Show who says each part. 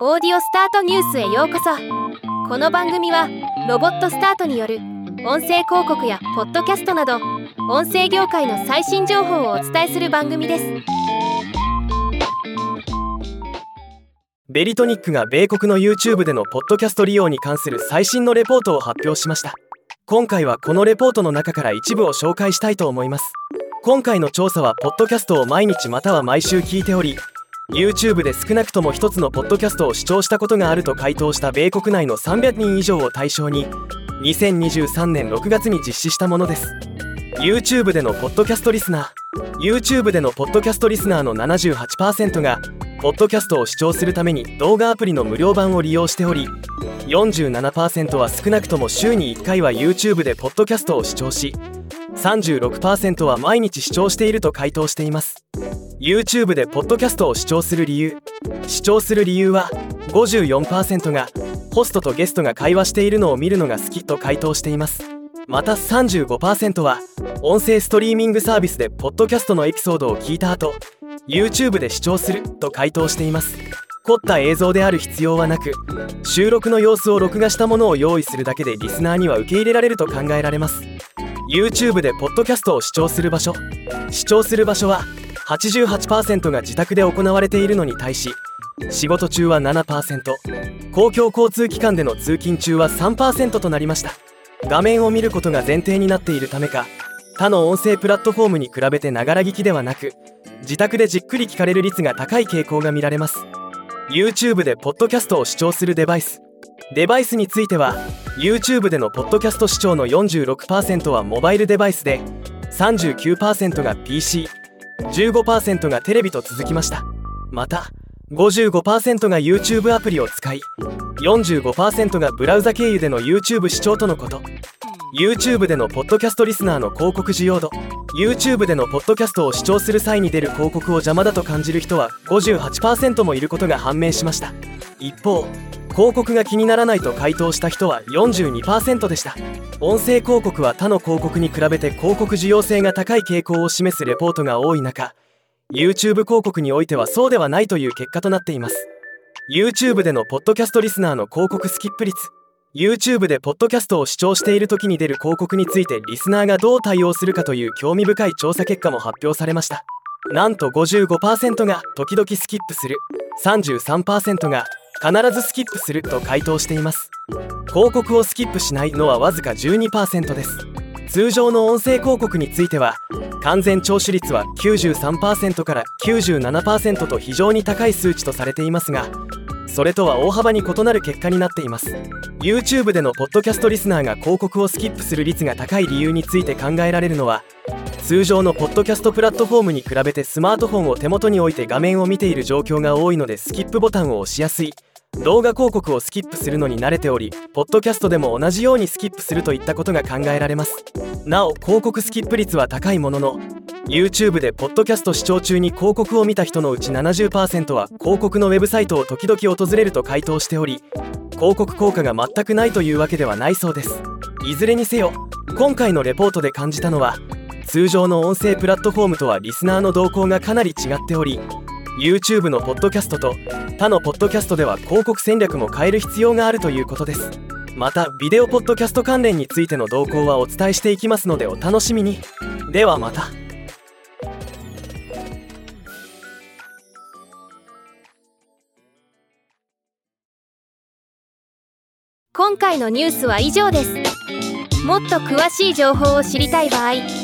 Speaker 1: オーディオスタートニュースへようこそ。この番組はロボットスタートによる音声広告やポッドキャストなど音声業界の最新情報をお伝えする番組です。
Speaker 2: ベリトニックが米国の YouTube でのポッドキャスト利用に関する最新のレポートを発表しました。今回はこのレポートの中から一部を紹介したいと思います。今回の調査はポッドキャストを毎日または毎週聞いており YouTube で少なくとも1つのポッドキャストを視聴したことがあると回答した米国内の300人以上を対象に2023年6月に実施したものです。YouTube でのポッドキャストリスナー YouTube でのポッドキャストリスナーの78%がポッドキャストを視聴するために動画アプリの無料版を利用しており47%は少なくとも週に1回は YouTube でポッドキャストを視聴し36%は毎日視聴していると回答しています。YouTube でポッドキャストを視聴する理由。視聴する理由は54%がホストとゲストが会話しているのを見るのが好きと回答しています。また35%は音声ストリーミングサービスでポッドキャストのエピソードを聞いた後 YouTube で視聴すると回答しています。凝った映像である必要はなく収録の様子を録画したものを用意するだけでリスナーには受け入れられると考えられます。YouTube でポッドキャストを視聴する場所。視聴する場所は88%が自宅で行われているのに対し仕事中は7%公共交通機関での通勤中は3%となりました。画面を見ることが前提になっているためか他の音声プラットフォームに比べてながら聞きではなく自宅でじっくり聞かれる率が高い傾向が見られます。YouTube でポッドキャストを視聴するデバイス。デバイスについては YouTube でのポッドキャスト視聴の46%はモバイルデバイスで39%が PC 15%がテレビと続きました。また55%が YouTube アプリを使い45%がブラウザ経由での YouTube 視聴とのこと。YouTube でのポッドキャストリスナーの広告需要度。YouTube でのポッドキャストを視聴する際に出る広告を邪魔だと感じる人は58%もいることが判明しました。一方広告が気にならないと回答した人は42%でした。音声広告は他の広告に比べて広告需要性が高い傾向を示すレポートが多い中 YouTube 広告においてはそうではないという結果となっています。YouTube でのポッドキャストリスナーの広告スキップ率 YouTube でポッドキャストを視聴している時に出る広告についてリスナーがどう対応するかという興味深い調査結果も発表されました。なんと55%が時々スキップする。33%が必ずスキップすると回答しています。広告をスキップしないのはわずか12%です。通常の音声広告については完全聴取率は93%から97%と非常に高い数値とされていますがそれとは大幅に異なる結果になっています。YouTube でのポッドキャストリスナーが広告をスキップする率が高い理由について考えられるのは通常のポッドキャストプラットフォームに比べてスマートフォンを手元に置いて画面を見ている状況が多いのでスキップボタンを押しやすい。動画広告をスキップするのに慣れておりポッドキャストでも同じようにスキップするといったことが考えられます。なお広告スキップ率は高いものの YouTube でポッドキャスト視聴中に広告を見た人のうち70%は広告のウェブサイトを時々訪れると回答しており広告効果が全くないというわけではないそうです。いずれにせよ今回のレポートで感じたのは通常の音声プラットフォームとはリスナーの動向がかなり違っており YouTube のポッドキャストと他のポッドキャストでは広告戦略も変える必要があるということです。またビデオポッドキャスト関連についての動向はお伝えしていきますのでお楽しみに。ではまた。
Speaker 1: 今回のニュースは以上です。もっと詳しい情報を知りたい場合「